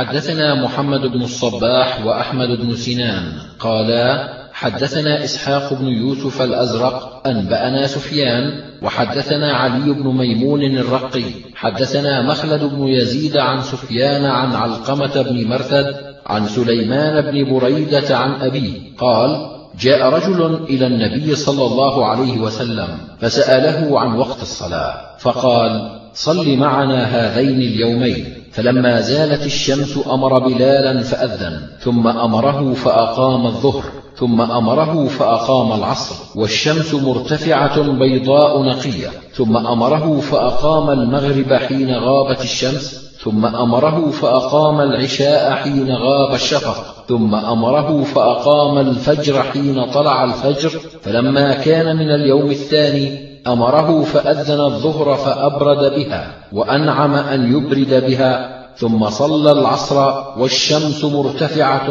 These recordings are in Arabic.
حدثنا محمد بن الصباح وأحمد بن سنان. قالا حدثنا إسحاق بن يوسف الأزرق أنبأنا سفيان وحدثنا علي بن ميمون الرقي. حدثنا مخلد بن يزيد عن سفيان عن علقمة بن مرثد عن سليمان بن بريدة عن أبيه. قال جاء رجل إلى النبي صلى الله عليه وسلم فسأله عن وقت الصلاة فقال صل معنا هذين اليومين. فلما زالت الشمس أمر بلالا فأذن ثم أمره فأقام الظهر ثم أمره فأقام العصر والشمس مرتفعة بيضاء نقية ثم أمره فأقام المغرب حين غابت الشمس ثم أمره فأقام العشاء حين غاب الشفق ثم أمره فأقام الفجر حين طلع الفجر فلما كان من اليوم الثاني أمره فأذن الظهر فأبرد بها وأنعم أن يبرد بها ثم صلى العصر والشمس مرتفعة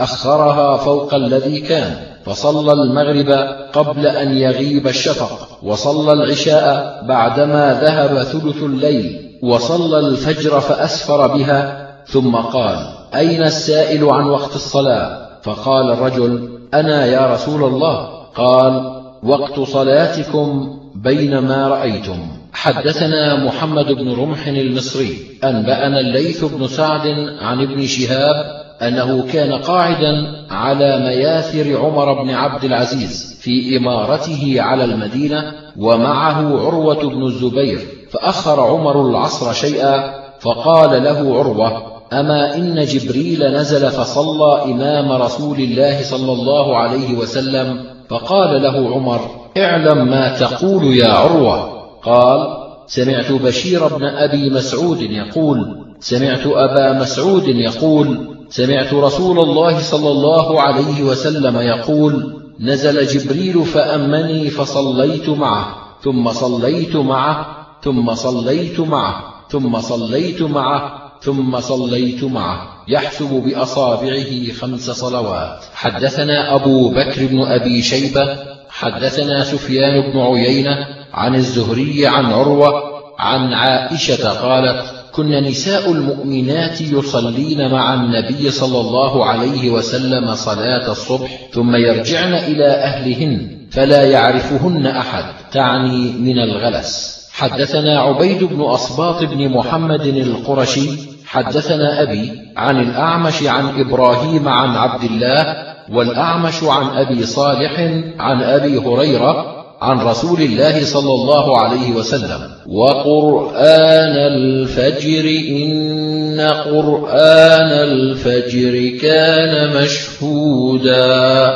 أخرها فوق الذي كان فصلى المغرب قبل أن يغيب الشفق وصلى العشاء بعدما ذهب ثلث الليل وصلى الفجر فأسفر بها ثم قال أين السائل عن وقت الصلاة؟ فقال الرجل أنا يا رسول الله. قال وقت صلاتكم بينما رأيتم. حدثنا محمد بن رمح المصري أنبأنا الليث بن سعد عن ابن شهاب أنه كان قاعدا على مياثر عمر بن عبد العزيز في إمارته على المدينة ومعه عروة بن الزبير فأخر عمر العصر شيئا فقال له عروة أما إن جبريل نزل فصلى إمام رسول الله صلى الله عليه وسلم فقال له عمر اعلم ما تقول يا عروة. قال سمعت بشير بن أبي مسعود يقول سمعت أبا مسعود يقول سمعت رسول الله صلى الله عليه وسلم يقول نزل جبريل فأمني فصليت معه ثم صليت معه ثم صليت معه ثم صليت معه ثم صليت معه. يحسب بأصابعه خمس صلوات. حدثنا أبو بكر بن أبي شيبة حدثنا سفيان بن عيينة عن الزهري عن عروة عن عائشة قالت كن نساء المؤمنات يصلين مع النبي صلى الله عليه وسلم صلاة الصبح ثم يرجعن إلى أهلهن فلا يعرفهن أحد تعني من الغلس. حدثنا عبيد بن أصباط بن محمد القرشي حدثنا أبي عن الأعمش عن إبراهيم عن عبد الله والأعمش عن أبي صالح عن أبي هريرة عن رسول الله صلى الله عليه وسلم. وقرآن الفجر إن قرآن الفجر كان مشهودا.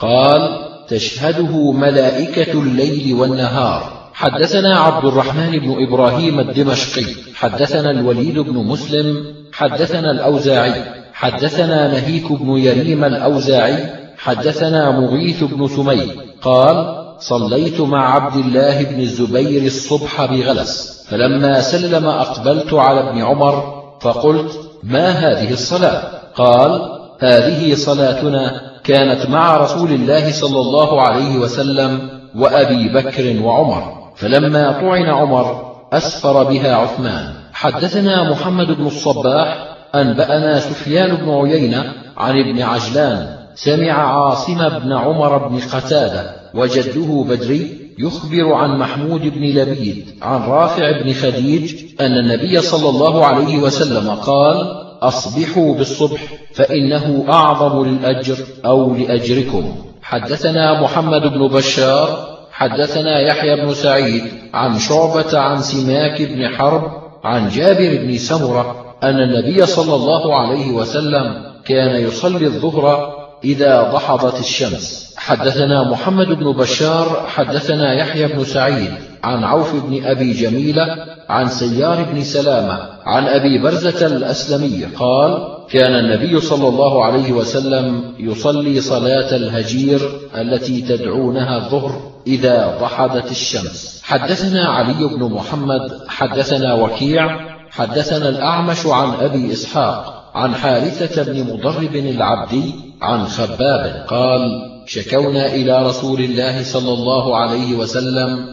قال تشهده ملائكة الليل والنهار. حدثنا عبد الرحمن بن إبراهيم الدمشقي حدثنا الوليد بن مسلم حدثنا الأوزاعي حدثنا نهيك بن يريم الأوزاعي حدثنا مغيث بن سمي قال صليت مع عبد الله بن الزبير الصبح بغلس فلما سلم أقبلت على ابن عمر فقلت ما هذه الصلاة؟ قال هذه صلاتنا كانت مع رسول الله صلى الله عليه وسلم وأبي بكر وعمر. فلما طعن عمر أسفر بها عثمان. حدثنا محمد بن الصباح أنبأنا سفيان بن عيينة عن ابن عجلان. سمع عاصم بن عمر بن قتادة وجده بدري يخبر عن محمود بن لبيد عن رافع بن خديج أن النبي صلى الله عليه وسلم قال أصبحوا بالصبح فإنه أعظم للأجر أو لأجركم. حدثنا محمد بن بشار حدثنا يحيى بن سعيد عن شعبة عن سماك بن حرب عن جابر بن سمرة أن النبي صلى الله عليه وسلم كان يصلي الظهر إذا ضحضت الشمس. حدثنا محمد بن بشار حدثنا يحيى بن سعيد عن عوف بن أبي جميلة عن سيار بن سلامة عن أبي برزة الأسلمي قال كان النبي صلى الله عليه وسلم يصلي صلاة الهجير التي تدعونها الظهر إذا ضحدت الشمس. حدثنا علي بن محمد حدثنا وكيع حدثنا الأعمش عن أبي إسحاق عن حارثة بن مضرب العبدي عن خباب قال شكونا إلى رسول الله صلى الله عليه وسلم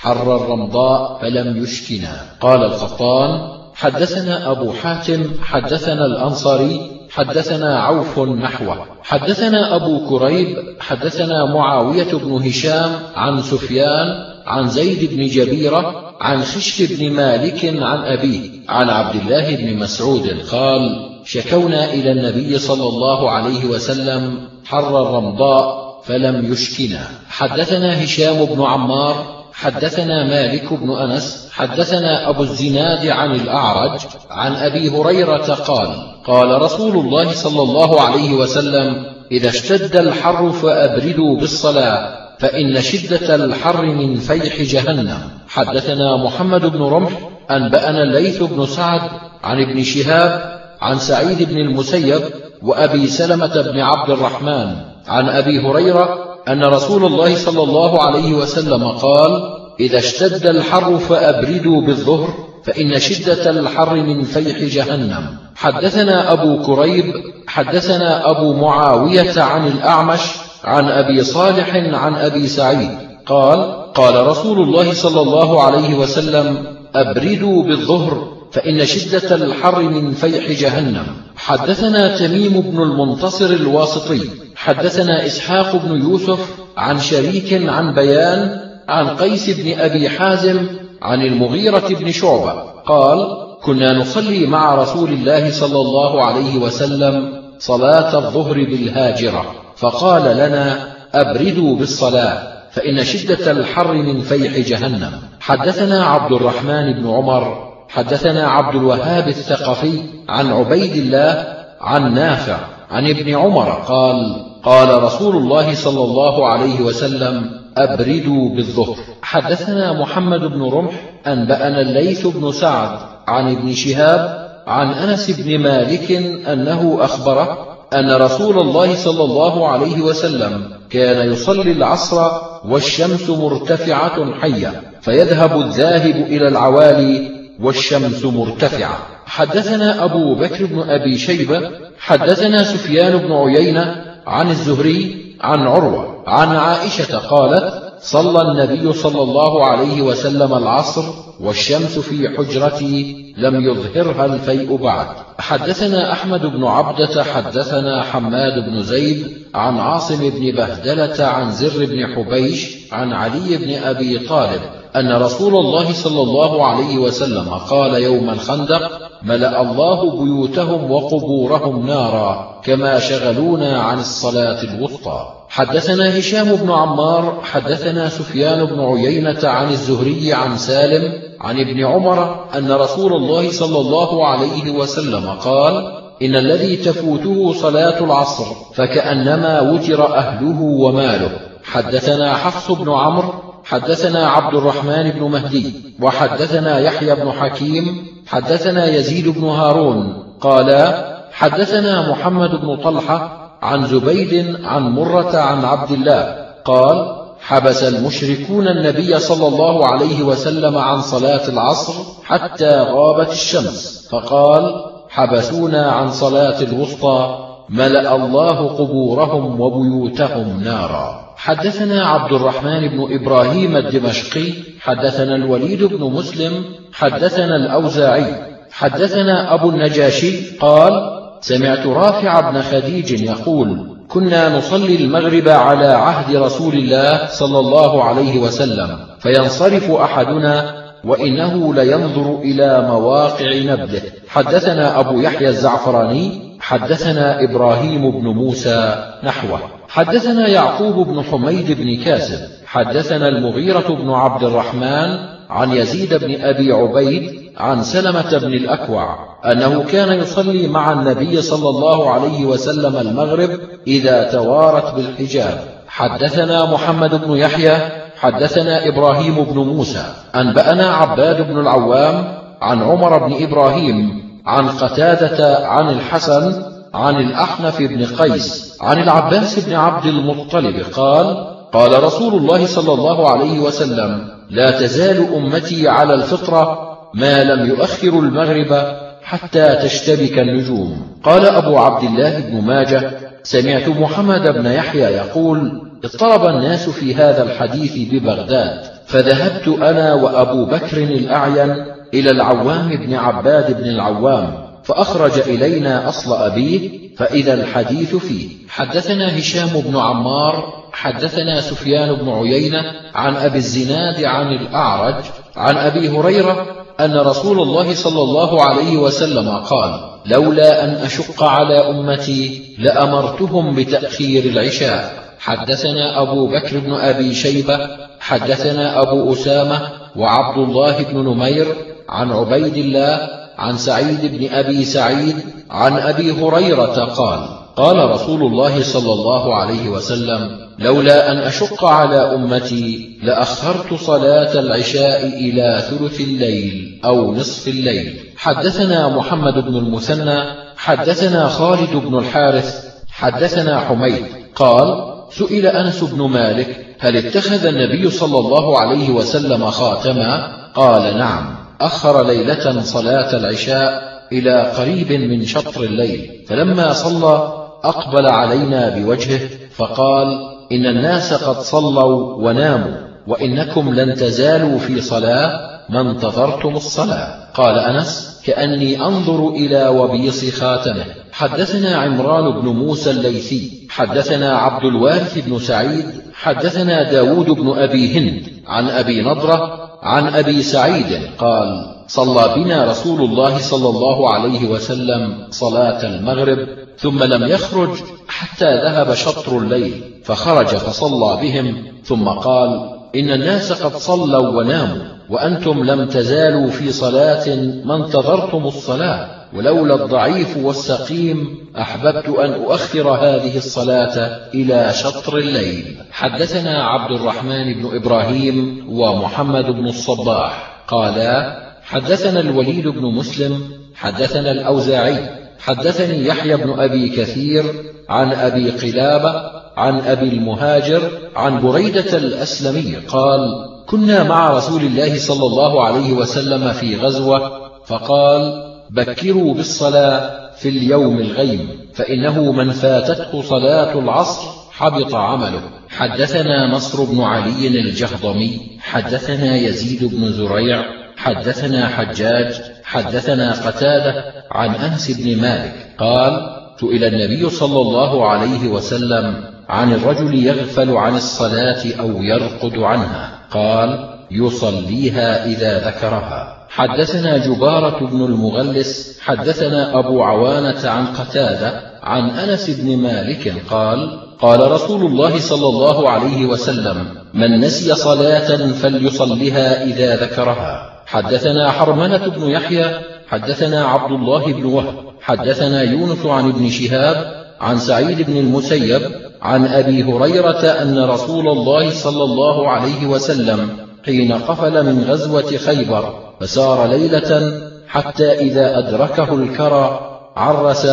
حر الرمضاء فلم يشكنا. قال القطان حدثنا أبو حاتم حدثنا الأنصاري حدثنا عوف نحوه حدثنا أبو كريب حدثنا معاوية بن هشام عن سفيان عن زيد بن جبيرة عن خشف بن مالك عن أبيه عن عبد الله بن مسعود قال شكونا إلى النبي صلى الله عليه وسلم حر الرمضاء فلم يشكنا. حدثنا هشام بن عمار حدثنا مالك بن أنس حدثنا أبو الزناد عن الأعرج عن أبي هريرة قال قال رسول الله صلى الله عليه وسلم إذا اشتد الحر فأبردوا بالصلاة فإن شدة الحر من فيح جهنم. حدثنا محمد بن رمح أنبأنا الليث بن سعد عن ابن شهاب عن سعيد بن المسيب وأبي سلمة بن عبد الرحمن عن أبي هريرة أن رسول الله صلى الله عليه وسلم قال إذا اشتد الحر فأبردوا بالظهر فإن شدة الحر من فيح جهنم. حدثنا أبو كريب حدثنا أبو معاوية عن الأعمش عن أبي صالح عن أبي سعيد قال قال رسول الله صلى الله عليه وسلم أبردوا بالظهر فإن شدة الحر من فيح جهنم. حدثنا تميم بن المنتصر الواسطي. حدثنا إسحاق بن يوسف عن شريك عن بيان عن قيس بن أبي حازم عن المغيرة بن شعبة. قال كنا نصلي مع رسول الله صلى الله عليه وسلم صلاة الظهر بالهاجرة. فقال لنا أبردوا بالصلاة فإن شدة الحر من فيح جهنم. حدثنا عبد الرحمن بن عمر حدثنا عبد الوهاب الثقفي عن عبيد الله عن نافع عن ابن عمر قال قال رسول الله صلى الله عليه وسلم أبردوا بالظهر. حدثنا محمد بن رمح أنبأنا الليث بن سعد عن ابن شهاب عن أنس بن مالك أنه أخبره أن رسول الله صلى الله عليه وسلم كان يصلي العصر والشمس مرتفعة حية فيذهب الذاهب إلى العوالي والشمس مرتفعة. حدثنا أبو بكر بن أبي شيبة حدثنا سفيان بن عيينة عن الزهري عن عروة عن عائشة قالت صلى النبي صلى الله عليه وسلم العصر والشمس في حجرتي لم يظهرها الفيء بعد. حدثنا أحمد بن عبدة حدثنا حماد بن زيد عن عاصم بن بهدلة عن زر بن حبيش عن علي بن أبي طالب أن رسول الله صلى الله عليه وسلم قال يوم الخندق ملأ الله بيوتهم وقبورهم نارا كما شغلونا عن الصلاة الوسطى. حدثنا هشام بن عمار حدثنا سفيان بن عيينة عن الزهري عن سالم عن ابن عمر أن رسول الله صلى الله عليه وسلم قال إن الذي تفوته صلاة العصر فكأنما وتر أهله وماله. حدثنا حفص بن عمرو حدثنا عبد الرحمن بن مهدي وحدثنا يحيى بن حكيم حدثنا يزيد بن هارون قالا حدثنا محمد بن طلحة عن زبيد عن مرة عن عبد الله قال حبس المشركون النبي صلى الله عليه وسلم عن صلاة العصر حتى غابت الشمس فقال حبسونا عن صلاة الوسطى ملأ الله قبورهم وبيوتهم نارا. حدثنا عبد الرحمن بن إبراهيم الدمشقي حدثنا الوليد بن مسلم حدثنا الأوزاعي حدثنا أبو النجاشي قال سمعت رافع بن خديج يقول كنا نصلي المغرب على عهد رسول الله صلى الله عليه وسلم فينصرف أحدنا وإنه لينظر إلى مواقع نبله حدثنا أبو يحيى الزعفراني حدثنا إبراهيم بن موسى نحوه. حدثنا يعقوب بن حميد بن كاسب. حدثنا المغيرة بن عبد الرحمن عن يزيد بن أبي عبيد عن سلمة بن الأكوع أنه كان يصلي مع النبي صلى الله عليه وسلم المغرب إذا توارت بالحجاب. حدثنا محمد بن يحيى. حدثنا إبراهيم بن موسى. أنبأنا عباد بن العوام عن عمر بن إبراهيم عن قتادة عن الحسن عن الأحنف بن قيس عن العباس بن عبد المطلب قال قال رسول الله صلى الله عليه وسلم لا تزال أمتي على الفطرة ما لم يؤخر المغرب حتى تشتبك النجوم. قال أبو عبد الله بن ماجه سمعت محمد بن يحيى يقول اضطرب الناس في هذا الحديث ببغداد فذهبت أنا وأبو بكر الأعين إلى العوام بن عباد بن العوام فأخرج إلينا أصل أبيه فإذا الحديث فيه. حدثنا هشام بن عمار حدثنا سفيان بن عيينة عن أبي الزناد عن الأعرج عن أبي هريرة أن رسول الله صلى الله عليه وسلم قال لولا أن أشق على أمتي لأمرتهم بتأخير العشاء. حدثنا أبو بكر بن أبي شيبة حدثنا أبو أسامة وعبد الله بن نمير عن عبيد الله عن سعيد بن أبي سعيد عن أبي هريرة قال قال رسول الله صلى الله عليه وسلم لولا أن أشق على أمتي لأخرت صلاة العشاء إلى ثلث الليل أو نصف الليل. حدثنا محمد بن المثنى حدثنا خالد بن الحارث حدثنا حميد. قال سئل أنس بن مالك هل اتخذ النبي صلى الله عليه وسلم خاتما؟ قال نعم. أخر ليلة صلاة العشاء إلى قريب من شطر الليل فلما صلى أقبل علينا بوجهه فقال إن الناس قد صلوا وناموا وإنكم لن تزالوا في صلاة ما انتظرتم الصلاة. قال أنس كأني أنظر إلى وبيص خاتمه. حدثنا عمران بن موسى الليثي حدثنا عبد الوارث بن سعيد حدثنا داود بن أبي هند عن أبي نضرة عن أبي سعيد قال صلى بنا رسول الله صلى الله عليه وسلم صلاة المغرب ثم لم يخرج حتى ذهب شطر الليل فخرج فصلى بهم ثم قال إن الناس قد صلوا وناموا. وأنتم لم تزالوا في صلاة ما انتظرتم الصلاة ولولا الضعيف والسقيم أحببت أن أؤخر هذه الصلاة إلى شطر الليل. حدثنا عبد الرحمن بن إبراهيم ومحمد بن الصباح قالا حدثنا الوليد بن مسلم حدثنا الأوزاعي حدثني يحيى بن أبي كثير عن أبي قلابة عن أبي المهاجر عن بريدة الأسلمي قال كنا مع رسول الله صلى الله عليه وسلم في غزوة فقال بكروا بالصلاة في اليوم الغيم فإنه من فاتته صلاة العصر حبط عمله. حدثنا نصر بن علي الجهضمي حدثنا يزيد بن زريع حدثنا حجاج حدثنا قتادة عن أنس بن مالك. قال سئل النبي صلى الله عليه وسلم عن الرجل يغفل عن الصلاة أو يرقد عنها. قال يصليها إذا ذكرها. حدثنا جبارة بن المغلس حدثنا أبو عوانة عن قتادة عن أنس بن مالك قال قال رسول الله صلى الله عليه وسلم من نسي صلاة فليصلها إذا ذكرها. حدثنا حرملة بن يحيى حدثنا عبد الله بن وهب حدثنا يونس عن ابن شهاب عن سعيد بن المسيب عن أبي هريرة أن رسول الله صلى الله عليه وسلم حين قفل من غزوة خيبر فسار ليلة حتى إذا أدركه الكرى عرس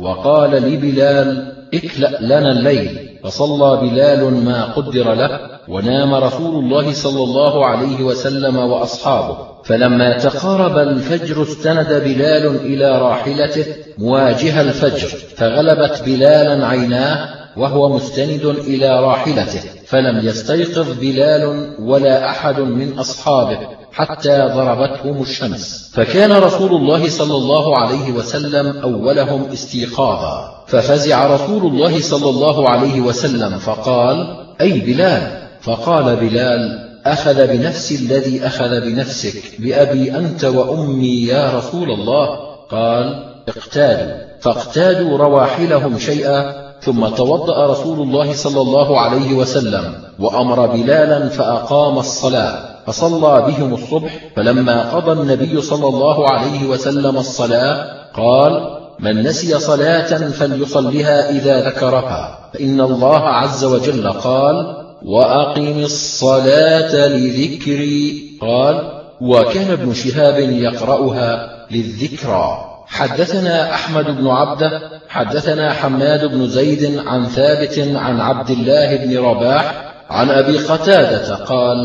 وقال لبلال اكلأ لنا الليل فصلى بلال ما قدر له ونام رسول الله صلى الله عليه وسلم وأصحابه. فلما تقارب الفجر استند بلال إلى راحلته مواجه الفجر فغلبت بلالا عيناه وهو مستند إلى راحلته فلم يستيقظ بلال ولا أحد من أصحابه حتى ضربتهم الشمس. فكان رسول الله صلى الله عليه وسلم أولهم استيقاظا. ففزع رسول الله صلى الله عليه وسلم فقال أي بلال؟ فقال بلال أخذ بنفس الذي أخذ بنفسك بأبي أنت وأمي يا رسول الله. قال اقتادوا. فاقتادوا رواحلهم شيئا ثم توضأ رسول الله صلى الله عليه وسلم وأمر بلالا فأقام الصلاة فصلى بهم الصبح فلما قضى النبي صلى الله عليه وسلم الصلاة قال من نسي صلاة فليصلها إذا ذكرها فإن الله عز وجل قال وأقم الصلاة لذكري قال وكان ابن شهاب يقرأها للذكرى حدثنا أحمد بن عبده حدثنا حماد بن زيد عن ثابت عن عبد الله بن رباح عن أبي قتادة قال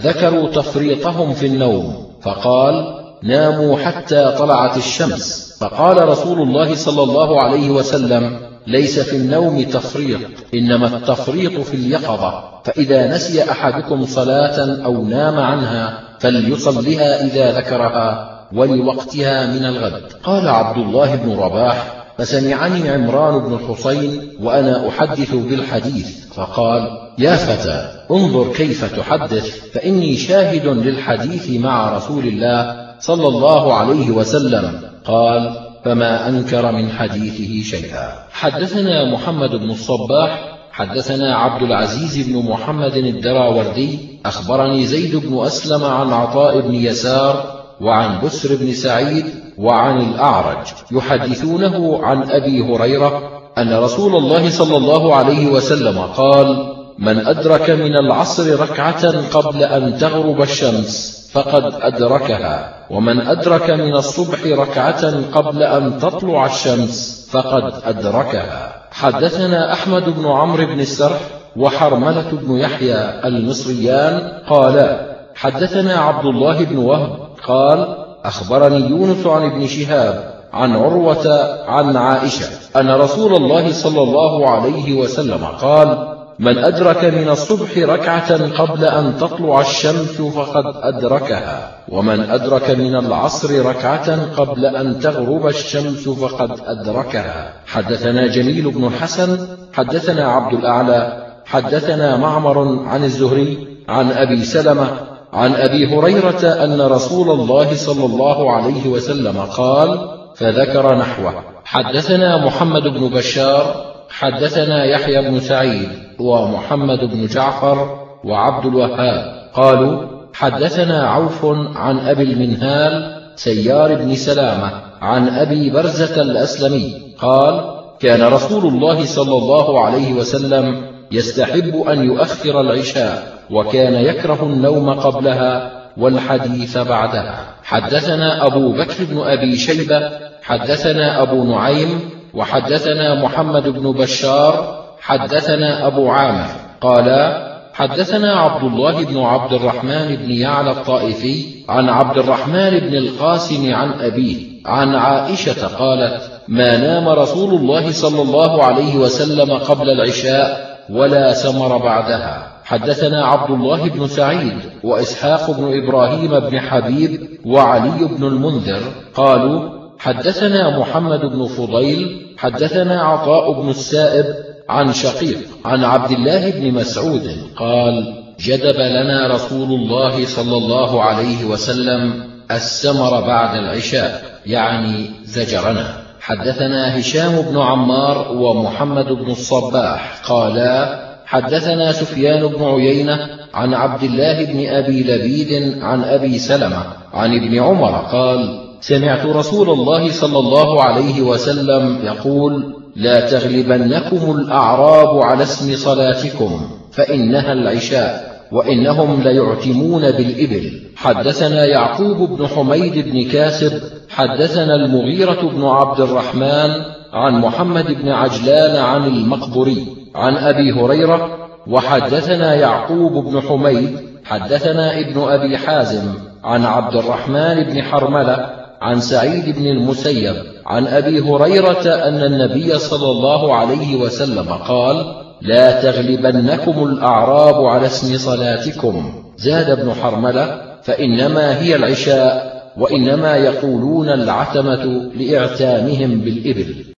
ذكروا تفريطهم في النوم فقال ناموا حتى طلعت الشمس. فقال رسول الله صلى الله عليه وسلم ليس في النوم تفريط إنما التفريط في اليقظة فإذا نسي أحدكم صلاة أو نام عنها فليصلها إذا ذكرها ولوقتها من الغد. قال عبد الله بن رباح فسمعني عمران بن الحصين وأنا أحدث بالحديث فقال يا فتى انظر كيف تحدث فإني شاهد للحديث مع رسول الله صلى الله عليه وسلم. قال فما أنكر من حديثه شيئا. حدثنا محمد بن الصباح حدثنا عبد العزيز بن محمد الدراوردي أخبرني زيد بن أسلم عن عطاء بن يسار وعن بسر بن سعيد وعن الأعرج يحدثونه عن أبي هريرة أن رسول الله صلى الله عليه وسلم قال من أدرك من العصر ركعة قبل أن تغرب الشمس فقد أدركها ومن أدرك من الصبح ركعة قبل أن تطلع الشمس فقد أدركها. حدثنا أحمد بن عمرو بن السرح وحرملة بن يحيى المصريان قالا حدثنا عبد الله بن وهب قال أخبرني يونس عن ابن شهاب عن عروة عن عائشة أن رسول الله صلى الله عليه وسلم قال من أدرك من الصبح ركعة قبل أن تطلع الشمس فقد أدركها ومن أدرك من العصر ركعة قبل أن تغرب الشمس فقد أدركها. حدثنا جميل بن الحسن حدثنا عبد الأعلى حدثنا معمر عن الزهري عن أبي سلمة عن أبي هريرة أن رسول الله صلى الله عليه وسلم قال فذكر نحوه. حدثنا محمد بن بشار حدثنا يحيى بن سعيد ومحمد بن جعفر وعبد الوهاب. قالوا حدثنا عوف عن أبي المنهال سيار بن سلامة عن أبي برزة الأسلمي قال كان رسول الله صلى الله عليه وسلم يستحب أن يؤخر العشاء. وكان يكره النوم قبلها والحديث بعدها. حدثنا أبو بكر بن أبي شيبة حدثنا أبو نعيم وحدثنا محمد بن بشار حدثنا أبو عامر. قالا حدثنا عبد الله بن عبد الرحمن بن يعلى الطائفي عن عبد الرحمن بن القاسم عن أبيه عن عائشة قالت ما نام رسول الله صلى الله عليه وسلم قبل العشاء ولا سمر بعدها. حدثنا عبد الله بن سعيد وإسحاق بن إبراهيم بن حبيب وعلي بن المنذر قالوا حدثنا محمد بن فضيل حدثنا عطاء بن السائب عن شقيق عن عبد الله بن مسعود قال جدب لنا رسول الله صلى الله عليه وسلم السمر بعد العشاء يعني زجرنا. حدثنا هشام بن عمار ومحمد بن الصباح قالا حدثنا سفيان بن عيينة عن عبد الله بن أبي لبيد عن أبي سلمة عن ابن عمر قال سمعت رسول الله صلى الله عليه وسلم يقول لا تغلبنكم الأعراب على اسم صلاتكم فإنها العشاء وإنهم ليعتمون بالإبل. حدثنا يعقوب بن حميد بن كاسب حدثنا المغيرة بن عبد الرحمن عن محمد بن عجلان عن المقبري عن أبي هريرة وحدثنا يعقوب بن حميد حدثنا ابن أبي حازم عن عبد الرحمن بن حرملة عن سعيد بن المسيب عن أبي هريرة أن النبي صلى الله عليه وسلم قال لا تغلبنكم الأعراب على اسم صلاتكم زاد ابن حرملة فإنما هي العشاء وإنما يقولون العتمة لإعتامهم بالإبل